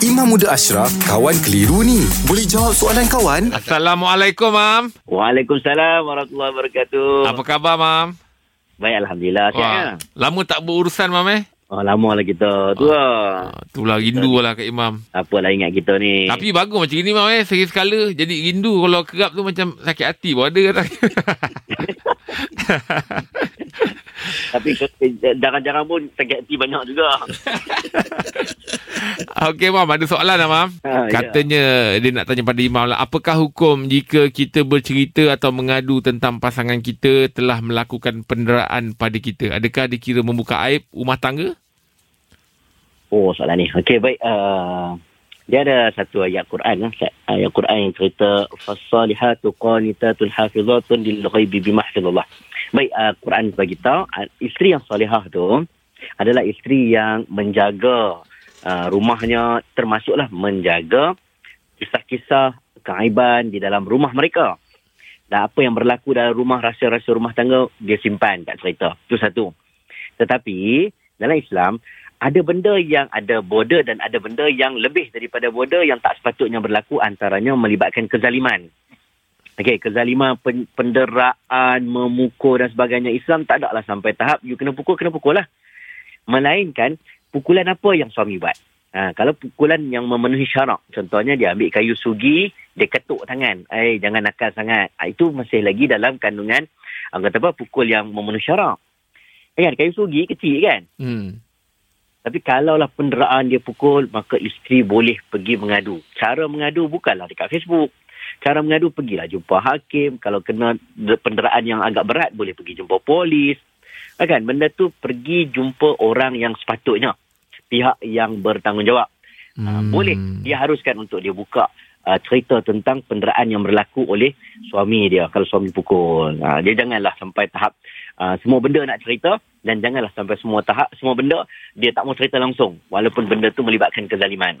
Imam Muda Ashraf, kawan keliru ni. Boleh jawab soalan kawan? Assalamualaikum, Mam. Waalaikumsalam warahmatullahi wabarakatuh. Apa khabar, Mam? Baik Alhamdulillah. Sihat Wah, ya? lama tak berurusan, Mam eh? Oh, lama lah kita. Tu lah. Ah, Itulah rindu lah Kak Imam. Apalah ingat kita ni. Tapi bagus macam ni, Mam eh. Seri sekala. Jadi rindu kalau kerap tu macam sakit hati pun ada. Tapi jarang-jarang pun sakit hati banyak juga. Okey, Mam. Ada soalan lah, Mam. Ha, ya. Katanya dia nak tanya pada Imam lah. Apakah hukum jika kita bercerita atau mengadu tentang pasangan kita telah melakukan penderaan pada kita? Adakah dikira membuka aib rumah tangga? Oh, soalan ni. Okey, baik. Uh, dia ada satu ayat Quran. eh. Ayat Quran yang cerita Fasalihatu qanitatun hafizatun lil ghaibi bimahfizullah. Baik, uh, Quran bagi tahu uh, isteri yang salihah tu adalah isteri yang menjaga uh, rumahnya termasuklah menjaga kisah-kisah keaiban di dalam rumah mereka. Dan apa yang berlaku dalam rumah, rahsia-rahsia rumah tangga, dia simpan kat cerita. Itu satu. Tetapi, dalam Islam, ada benda yang ada border dan ada benda yang lebih daripada border yang tak sepatutnya berlaku antaranya melibatkan kezaliman. Okey, kezaliman, pen, penderaan, memukul dan sebagainya. Islam tak ada lah sampai tahap you kena pukul, kena pukul lah. Melainkan, pukulan apa yang suami buat. Ha, kalau pukulan yang memenuhi syarak, contohnya dia ambil kayu sugi, dia ketuk tangan. Eh, jangan nakal sangat. Ha, itu masih lagi dalam kandungan, orang kata apa, pukul yang memenuhi syarak. Eh, kan, kayu sugi kecil kan? Hmm. Tapi kalaulah penderaan dia pukul, maka isteri boleh pergi mengadu. Cara mengadu bukanlah dekat Facebook. Cara mengadu pergilah jumpa hakim. Kalau kena de- penderaan yang agak berat, boleh pergi jumpa polis. Ah, Kan? Benda tu pergi jumpa orang yang sepatutnya. Pihak yang bertanggungjawab. Hmm. Boleh. Dia haruskan untuk dia buka uh, cerita tentang penderaan yang berlaku oleh suami dia. Kalau suami pukul. Uh, dia janganlah sampai tahap uh, semua benda nak cerita dan janganlah sampai semua tahap, semua benda dia tak mau cerita langsung. Walaupun benda tu melibatkan kezaliman.